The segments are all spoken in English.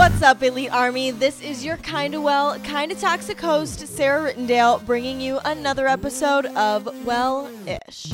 What's up, Elite Army? This is your kinda well, kinda toxic host, Sarah Rittendale, bringing you another episode of Well Ish.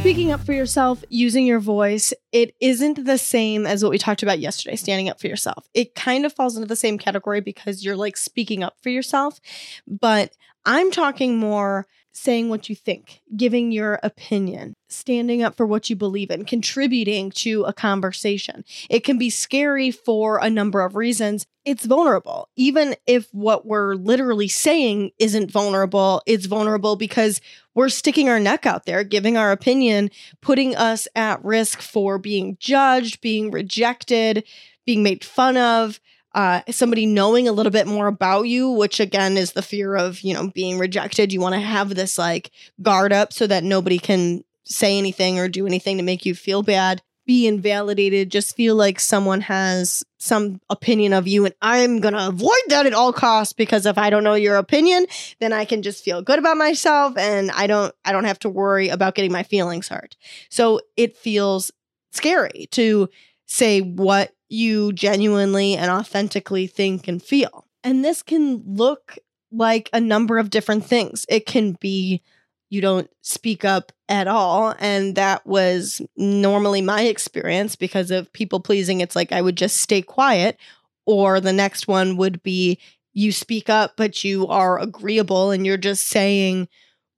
Speaking up for yourself, using your voice, it isn't the same as what we talked about yesterday, standing up for yourself. It kind of falls into the same category because you're like speaking up for yourself, but I'm talking more saying what you think, giving your opinion, standing up for what you believe in, contributing to a conversation. It can be scary for a number of reasons. It's vulnerable. Even if what we're literally saying isn't vulnerable, it's vulnerable because we're sticking our neck out there, giving our opinion, putting us at risk for being judged, being rejected, being made fun of uh, somebody knowing a little bit more about you, which again is the fear of, you know, being rejected. You want to have this like guard up so that nobody can say anything or do anything to make you feel bad, be invalidated, just feel like someone has some opinion of you. And I'm going to avoid that at all costs because if I don't know your opinion, then I can just feel good about myself and I don't, I don't have to worry about getting my feelings hurt. So it feels scary to say what you genuinely and authentically think and feel. And this can look like a number of different things. It can be you don't speak up at all. And that was normally my experience because of people pleasing. It's like I would just stay quiet. Or the next one would be you speak up, but you are agreeable and you're just saying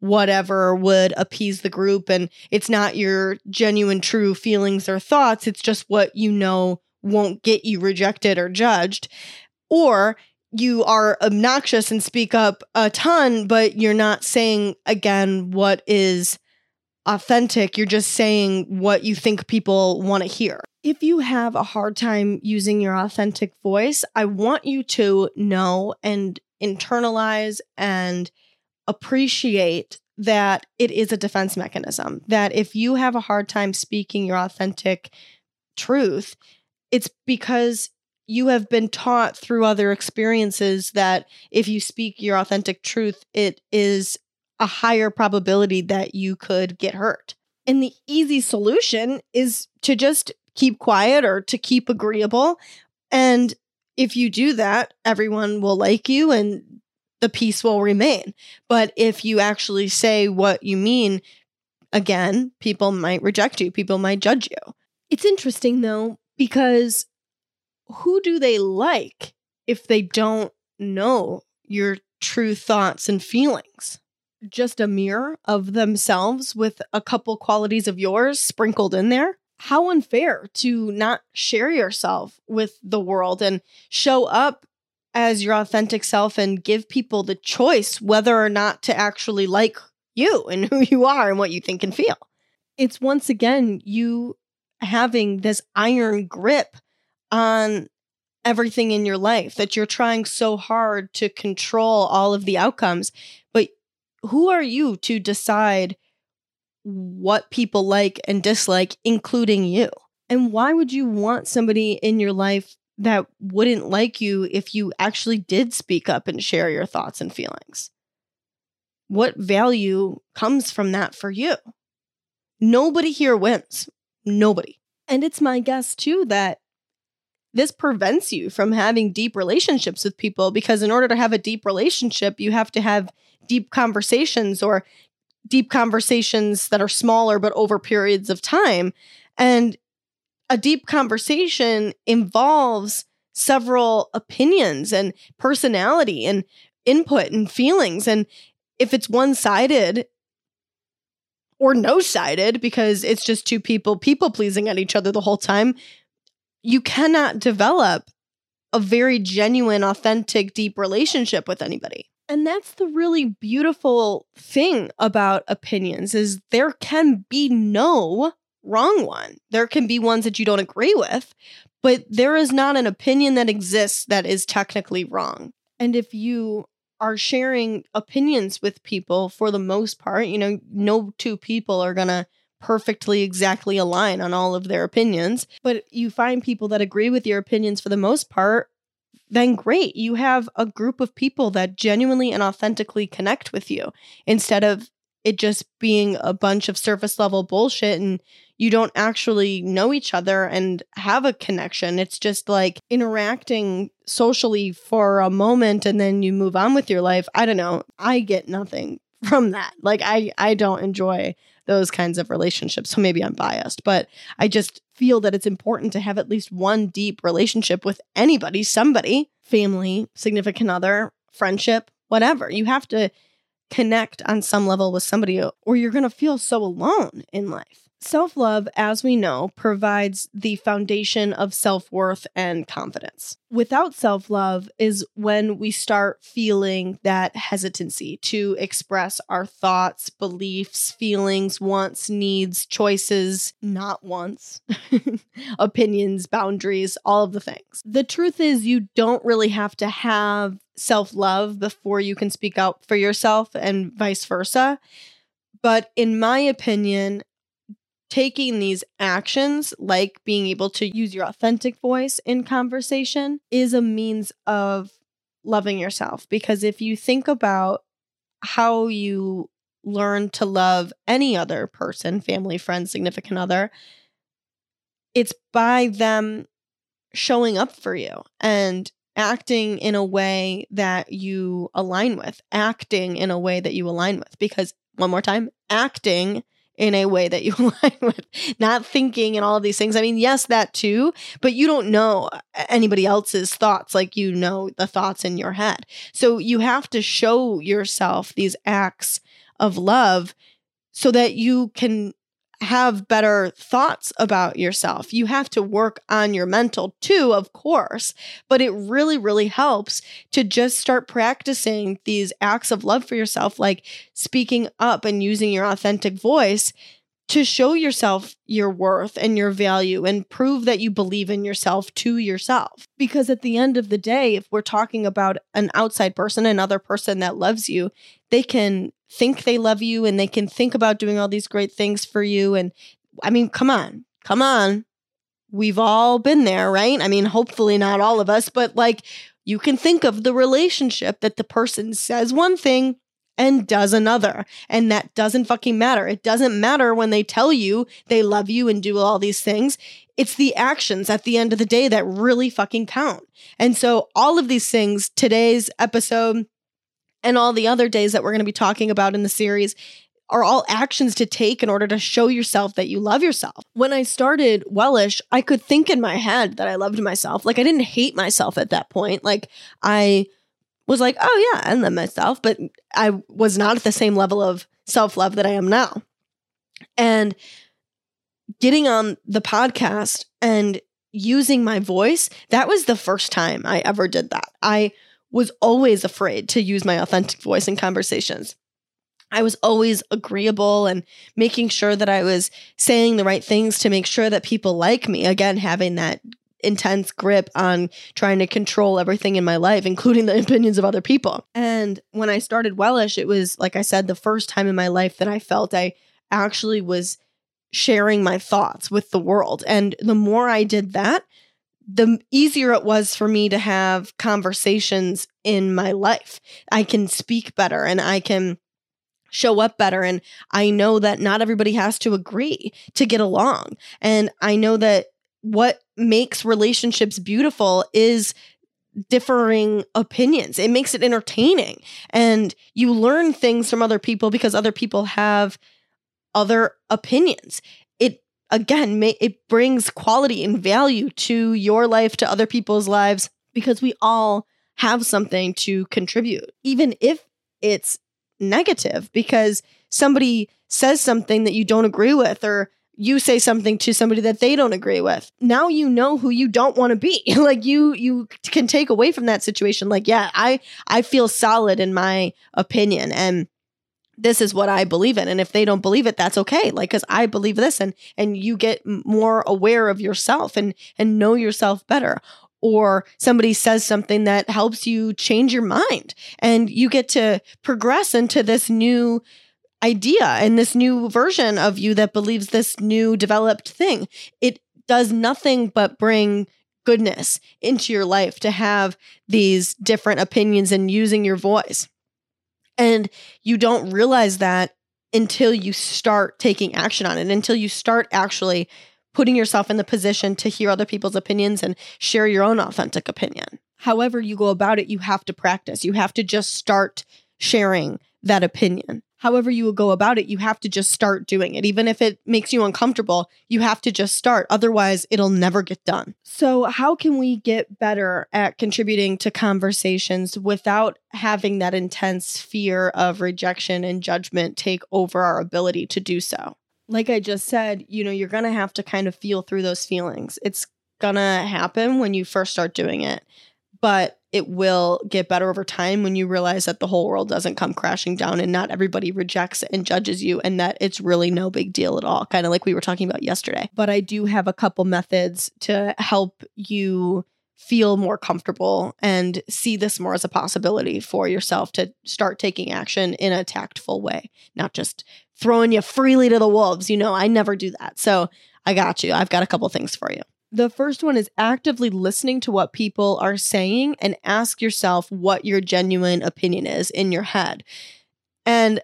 whatever would appease the group. And it's not your genuine, true feelings or thoughts. It's just what you know won't get you rejected or judged. Or you are obnoxious and speak up a ton, but you're not saying again what is authentic. You're just saying what you think people want to hear. If you have a hard time using your authentic voice, I want you to know and internalize and appreciate that it is a defense mechanism. That if you have a hard time speaking your authentic truth, it's because you have been taught through other experiences that if you speak your authentic truth, it is a higher probability that you could get hurt. And the easy solution is to just keep quiet or to keep agreeable. And if you do that, everyone will like you and the peace will remain. But if you actually say what you mean, again, people might reject you, people might judge you. It's interesting though, because who do they like if they don't know your true thoughts and feelings? Just a mirror of themselves with a couple qualities of yours sprinkled in there? How unfair to not share yourself with the world and show up as your authentic self and give people the choice whether or not to actually like you and who you are and what you think and feel. It's once again you having this iron grip on everything in your life that you're trying so hard to control all of the outcomes. But who are you to decide what people like and dislike, including you? And why would you want somebody in your life that wouldn't like you if you actually did speak up and share your thoughts and feelings? What value comes from that for you? Nobody here wins. Nobody. And it's my guess too that this prevents you from having deep relationships with people because in order to have a deep relationship, you have to have deep conversations or deep conversations that are smaller but over periods of time. And a deep conversation involves several opinions and personality and input and feelings. And if it's one sided, or no sided because it's just two people people pleasing at each other the whole time, you cannot develop a very genuine, authentic, deep relationship with anybody. And that's the really beautiful thing about opinions is there can be no wrong one. There can be ones that you don't agree with, but there is not an opinion that exists that is technically wrong. And if you are sharing opinions with people for the most part. You know, no two people are going to perfectly exactly align on all of their opinions, but you find people that agree with your opinions for the most part, then great. You have a group of people that genuinely and authentically connect with you instead of it just being a bunch of surface level bullshit and you don't actually know each other and have a connection. It's just like interacting socially for a moment and then you move on with your life. I don't know. I get nothing from that. Like I I don't enjoy those kinds of relationships. So maybe I'm biased, but I just feel that it's important to have at least one deep relationship with anybody, somebody, family, significant other, friendship, whatever. You have to connect on some level with somebody or you're going to feel so alone in life. Self love, as we know, provides the foundation of self worth and confidence. Without self love is when we start feeling that hesitancy to express our thoughts, beliefs, feelings, wants, needs, choices, not wants, opinions, boundaries, all of the things. The truth is, you don't really have to have self love before you can speak out for yourself and vice versa. But in my opinion, taking these actions, like being able to use your authentic voice in conversation, is a means of loving yourself. Because if you think about how you learn to love any other person, family, friend, significant other, it's by them showing up for you and acting in a way that you align with, acting in a way that you align with. Because, one more time, acting in a way that you align with, not thinking and all of these things. I mean, yes, that too, but you don't know uh, anybody else's thoughts like you know the thoughts in your head. So you have to show yourself these acts of love so that you can have better thoughts about yourself. You have to work on your mental too, of course, but it really, really helps to just start practicing these acts of love for yourself, like speaking up and using your authentic voice to show yourself your worth and your value and prove that you believe in yourself to yourself. Because at the end of the day, if we're talking about an outside person, another person that loves you, they can think they love you and they can think about doing all these great things for you. And I mean, come on, come on. We've all been there, right? I mean, hopefully not all of us, but like you can think of the relationship that the person says one thing and does another. And that doesn't fucking matter. It doesn't matter when they tell you they love you and do all these things. It's the actions at the end of the day that really fucking count. And so, all of these things, today's episode and all the other days that we're going to be talking about in the series, are all actions to take in order to show yourself that you love yourself. When I started Wellish, I could think in my head that I loved myself. Like I didn't hate myself at that point. Like I was like, oh yeah, I love myself, but I was not at the same level of self love that I am now. And getting on the podcast and using my voice, that was the first time I ever did that. I was always afraid to use my authentic voice in conversations. I was always agreeable and making sure that I was saying the right things to make sure that people like me. Again, having that intense grip on trying to control everything in my life, including the opinions of other people. And when I started Wellish, it was, like I said, the first time in my life that I felt I actually was sharing my thoughts with the world. And the more I did that, the easier it was for me to have conversations in my life. I can speak better and I can show up better. And I know that not everybody has to agree to get along. And I know that what makes relationships beautiful is differing opinions. It makes it entertaining. And you learn things from other people because other people have other opinions. It again, may, it brings quality and value to your life, to other people's lives, because we all have something to contribute, even if it's negative, because somebody says something that you don't agree with or you say something to somebody that they don't agree with. Now you know who you don't want to be. Like you you can take away from that situation. Like yeah i i feel solid in my opinion and this is what i believe in. And if they don't believe it that's okay. Like cuz i believe this and and you get more aware of yourself and and know yourself better. Or somebody says something that helps you change your mind and you get to progress into this new idea and this new version of you that believes this new developed thing. It does nothing but bring goodness into your life to have these different opinions and using your voice. And you don't realize that until you start taking action on it, until you start actually putting yourself in the position to hear other people's opinions and share your own authentic opinion. However, you go about it, you have to practice. You have to just start sharing that opinion. However, you will go about it, you have to just start doing it. Even if it makes you uncomfortable, you have to just start. Otherwise, it'll never get done. So, how can we get better at contributing to conversations without having that intense fear of rejection and judgment take over our ability to do so? Like I just said, you know, you're going to have to kind of feel through those feelings. It's going to happen when you first start doing it. But it will get better over time when you realize that the whole world doesn't come crashing down and not everybody rejects and judges you and that it's really no big deal at all, kind of like we were talking about yesterday. But I do have a couple methods to help you feel more comfortable and see this more as a possibility for yourself to start taking action in a tactful way, not just throwing you freely to the wolves. You know, I never do that. So I got you. I've got a couple things for you. The first one is actively listening to what people are saying and ask yourself what your genuine opinion is in your head. And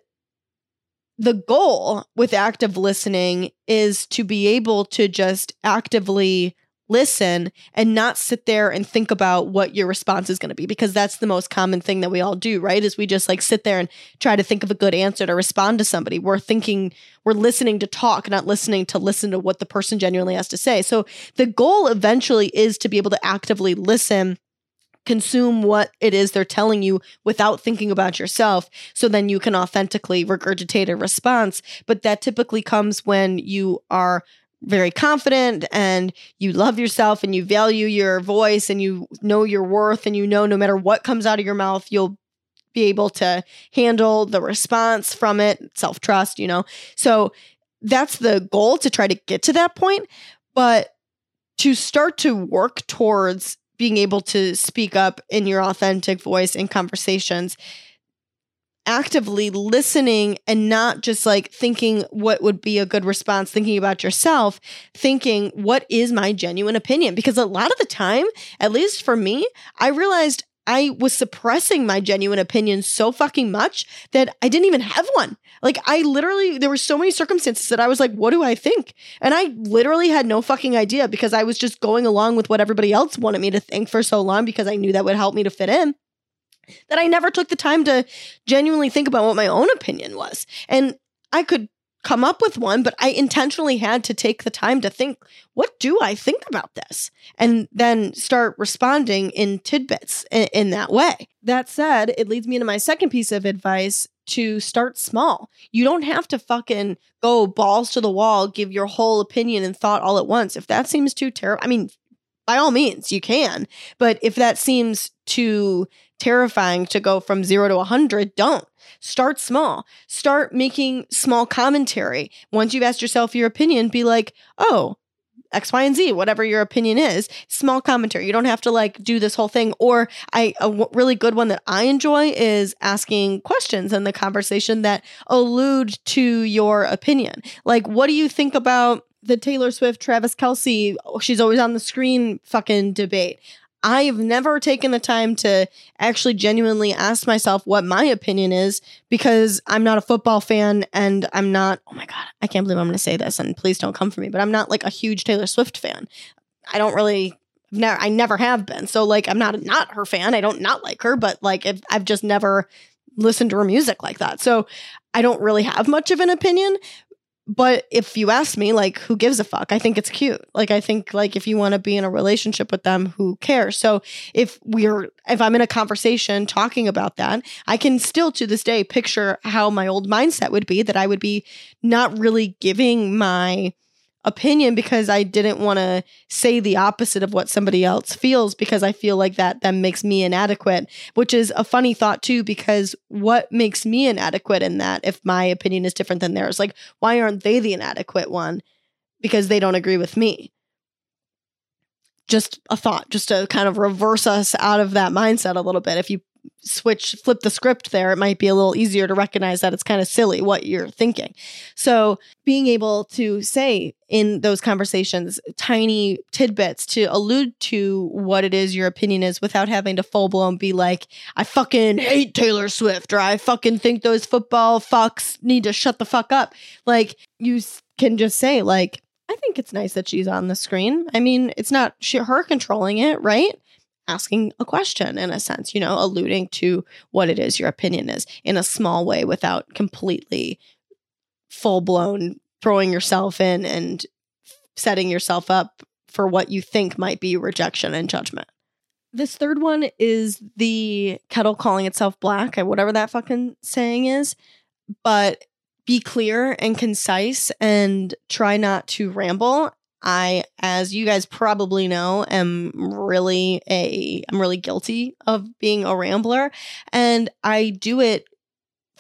the goal with active listening is to be able to just actively listen and not sit there and think about what your response is going to be because that's the most common thing that we all do right? Is we just like sit there and try to think of a good answer to respond to somebody. We're thinking we're listening to talk not listening to listen to what the person genuinely has to say. So the goal eventually is to be able to actively listen consume what it is they're telling you without thinking about yourself so then you can authentically regurgitate a response. But that typically comes when you are very confident and you love yourself and you value your voice and you know your worth and you know no matter what comes out of your mouth you'll be able to handle the response from it self trust you know? So that's the goal to try to get to that point but to start to work towards being able to speak up in your authentic voice in conversations actively listening and not just like thinking what would be a good response, thinking about yourself, thinking what is my genuine opinion? Because a lot of the time, at least for me, I realized I was suppressing my genuine opinion so fucking much that I didn't even have one. Like, I literally, there were so many circumstances that I was like, what do I think? And I literally had no fucking idea because I was just going along with what everybody else wanted me to think for so long because I knew that would help me to fit in that I never took the time to genuinely think about what my own opinion was. And I could come up with one, but I intentionally had to take the time to think, what do I think about this? And then start responding in tidbits in, in, that way. That said, it leads me into my second piece of advice to start small. You don't have to fucking go balls to the wall, give your whole opinion and thought all at once. If that seems too terrible, I mean, by all means, you can. But if that seems too terrifying to go from zero to 100, don't. Start small. Start making small commentary. Once you've asked yourself your opinion, be like, oh, X, Y, and Z, whatever your opinion is, small commentary. You don't have to like do this whole thing. Or I a w- really good one that I enjoy is asking questions in the conversation that allude to your opinion. Like, what do you think about the Taylor Swift, Travis Kelce, She's always on the screen fucking debate. I've never taken the time to actually genuinely ask myself what my opinion is because I'm not a football fan and I'm not, oh my God, I can't believe I'm going to say this and please don't come for me, but I'm not like a huge Taylor Swift fan. I don't really. Never, I never have been. So like, I'm not not her fan. I don't not like her, but like, if, I've just never listened to her music like that. So I don't really have much of an opinion but if you ask me like who gives a fuck? I think it's cute. Like i think like if you want to be in a relationship with them who cares? So if we're if i'm in a conversation talking about that i can still to this day picture how my old mindset would be that i would be not really giving my opinion because I didn't want to say the opposite of what somebody else feels because I feel like that then makes me inadequate, which is a funny thought too because what makes me inadequate in that if my opinion is different than theirs? Like why aren't they the inadequate one? Because they don't agree with me. Just a thought, just to kind of reverse us out of that mindset a little bit. If you switch flip the script there it might be a little easier to recognize that it's kind of silly what you're thinking so being able to say in those conversations tiny tidbits to allude to what it is your opinion is without having to full blown be like i fucking hate taylor swift or i fucking think those football fucks need to shut the fuck up like you can just say like I think it's nice that she's on the screen. I mean, it's not she, her controlling it, right? Asking a question in a sense, you know, alluding to what it is your opinion is in a small way without completely full blown throwing yourself in and setting yourself up for what you think might be rejection and judgment. This third one is the kettle calling itself black, whatever that fucking saying is. But be clear and concise and try not to ramble. I, as you guys probably know, am really a I'm really guilty of being a rambler. And I do it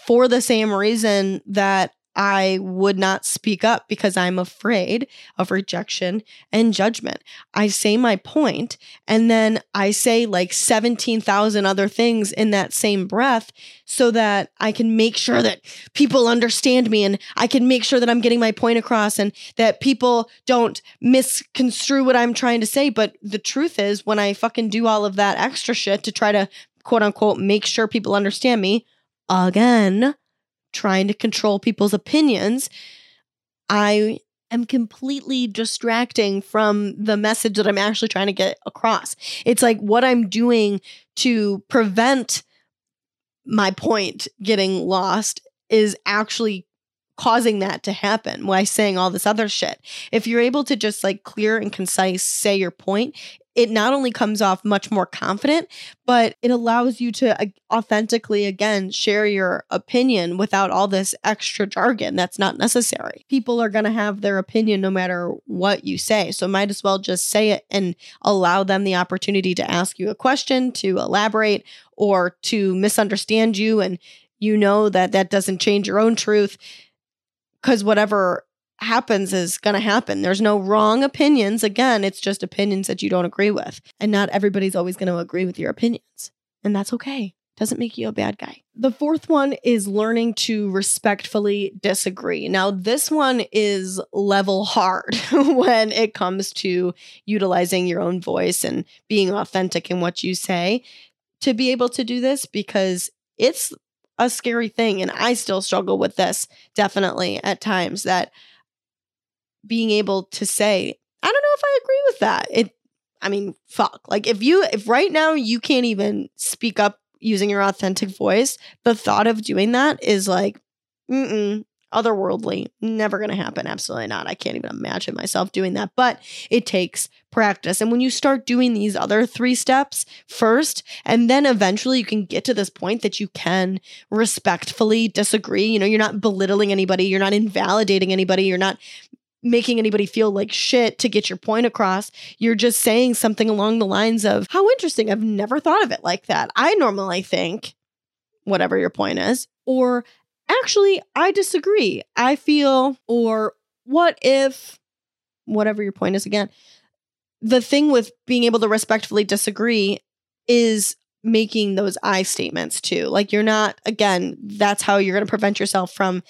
for the same reason that I would not speak up because I'm afraid of rejection and judgment. I say my point and then I say like 17,000 other things in that same breath so that I can make sure that people understand me and I can make sure that I'm getting my point across and that people don't misconstrue what I'm trying to say. But the truth is, when I fucking do all of that extra shit to try to quote unquote make sure people understand me, again, trying to control people's opinions, I am completely distracting from the message that I'm actually trying to get across. It's like what I'm doing to prevent my point getting lost is actually causing that to happen by saying all this other shit. If you're able to just like clear and concise say your point, it not only comes off much more confident, but it allows you to authentically, again, share your opinion without all this extra jargon that's not necessary. People are going to have their opinion no matter what you say. So, might as well just say it and allow them the opportunity to ask you a question, to elaborate, or to misunderstand you. And you know that that doesn't change your own truth because whatever happens is going to happen. There's no wrong opinions. Again, it's just opinions that you don't agree with. And not everybody's always going to agree with your opinions. And that's okay. Doesn't make you a bad guy. The fourth one is learning to respectfully disagree. Now, this one is level hard when it comes to utilizing your own voice and being authentic in what you say to be able to do this because it's a scary thing. And I still struggle with this definitely at times that being able to say, I don't know if I agree with that. It, I mean, fuck. Like if you, if right now you can't even speak up using your authentic voice, the thought of doing that is like, mm otherworldly, never going to happen. Absolutely not. I can't even imagine myself doing that, but it takes practice. And when you start doing these other three steps first, and then eventually you can get to this point that you can respectfully disagree. You know, you're not belittling anybody, you're not invalidating anybody, you're not making anybody feel like shit to get your point across. You're just saying something along the lines of, How interesting. I've never thought of it like that. I normally think, whatever your point is, or actually, I disagree. I feel, or what if, whatever your point is again. The thing with being able to respectfully disagree is making those I statements too. Like you're not, again, that's how you're going to prevent yourself from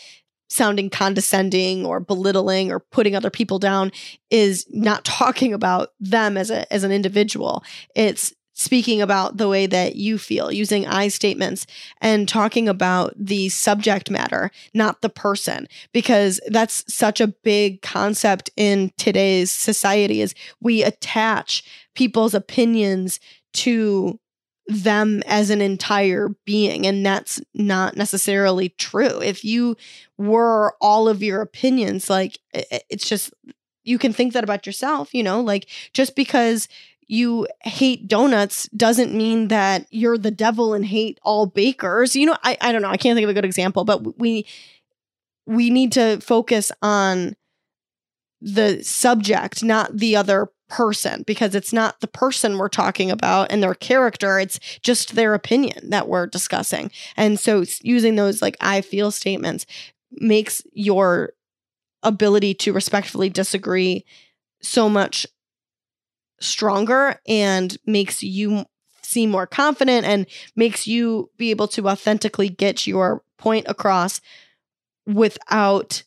sounding condescending or belittling or putting other people down is not talking about them as a as an individual. It's speaking about the way that you feel using i statements and talking about the subject matter not the person because that's such a big concept in today's society is we attach people's opinions to them as an entire being. And that's not necessarily true. If you were all of your opinions, like it's just, you can think that about yourself, you know, like just because you hate donuts doesn't mean that you're the devil and hate all bakers. You know, I, I don't know. I can't think of a good example, but we we need to focus on the subject, not the other person because it's not the person we're talking about and their character it's just their opinion that we're discussing. And so using those like i feel statements makes your ability to respectfully disagree so much stronger and makes you seem more confident and makes you be able to authentically get your point across without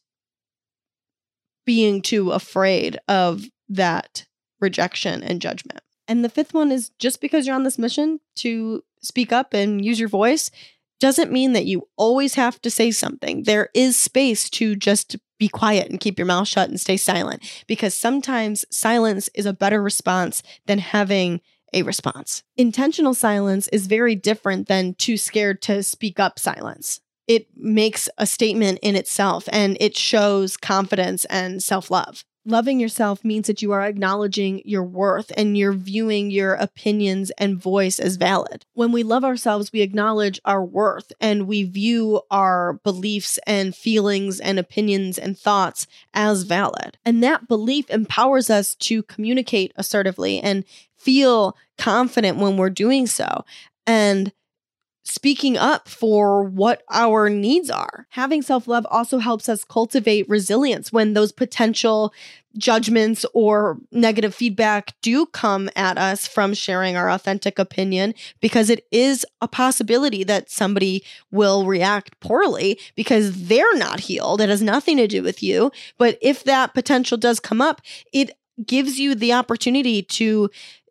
being too afraid of that rejection and judgment. And the fifth one is just because you're on this mission to speak up and use your voice doesn't mean that you always have to say something. There is space to just be quiet and keep your mouth shut and stay silent because sometimes silence is a better response than having a response. Intentional silence is very different than too scared to speak up silence. It makes a statement in itself and it shows confidence and self love. Loving yourself means that you are acknowledging your worth and you're viewing your opinions and voice as valid. When we love ourselves, we acknowledge our worth and we view our beliefs and feelings and opinions and thoughts as valid. And that belief empowers us to communicate assertively and feel confident when we're doing so. And speaking up for what our needs are. Having self love also helps us cultivate resilience when those potential judgments or negative feedback do come at us from sharing our authentic opinion because it is a possibility that somebody will react poorly because they're not healed. It has nothing to do with you. But if that potential does come up, it gives you the opportunity to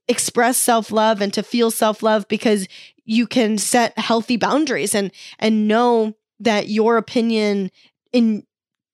express self-love and to feel self-love because you can set healthy boundaries and and know that your opinion in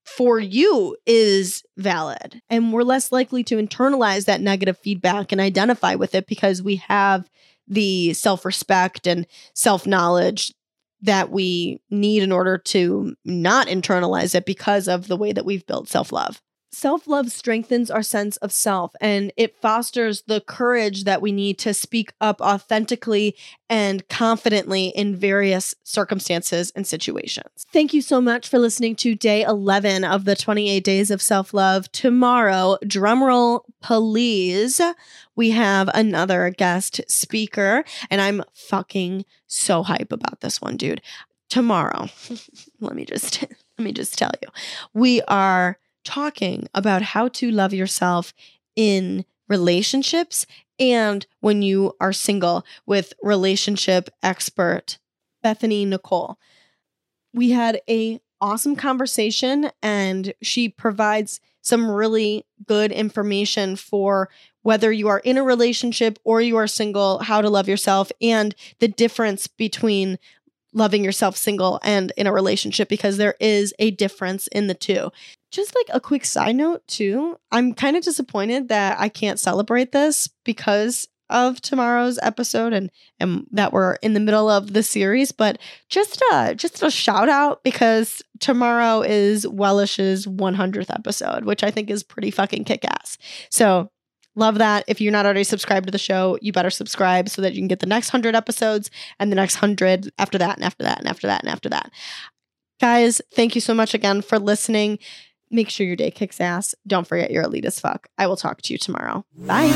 for you is valid. And we're less likely to internalize that negative feedback and identify with it because we have the self-respect and self-knowledge that we need in order to not internalize it because of the way that we've built self-love Self love strengthens our sense of self and it fosters the courage that we need to speak up authentically and confidently in various circumstances and situations. Thank you so much for listening to day 11 of the 28 days of self love. Tomorrow, drumroll please, we have another guest speaker, and I'm fucking so hype about this one, dude. Tomorrow, let me just let me just tell you, we are talking about how to love yourself in relationships and when you are single with relationship expert Bethany Nicole. We had a awesome conversation and she provides some really good information for whether you are in a relationship or you are single, how to love yourself and the difference between loving yourself single and in a relationship because there is a difference in the two. Just like a quick side note, too, I'm kind of disappointed that I can't celebrate this because of tomorrow's episode and and that we're in the middle of the series but just a just a shout out because tomorrow is Wellish's 100th episode which I think is pretty fucking kick ass so Love that. If you're not already subscribed to the show, you better subscribe so that you can get the next 100 episodes and the next 100 after that and after that and after that and after that. Guys, thank you so much again for listening. Make sure your day kicks ass. Don't forget you're elite as fuck. I will talk to you tomorrow. Bye.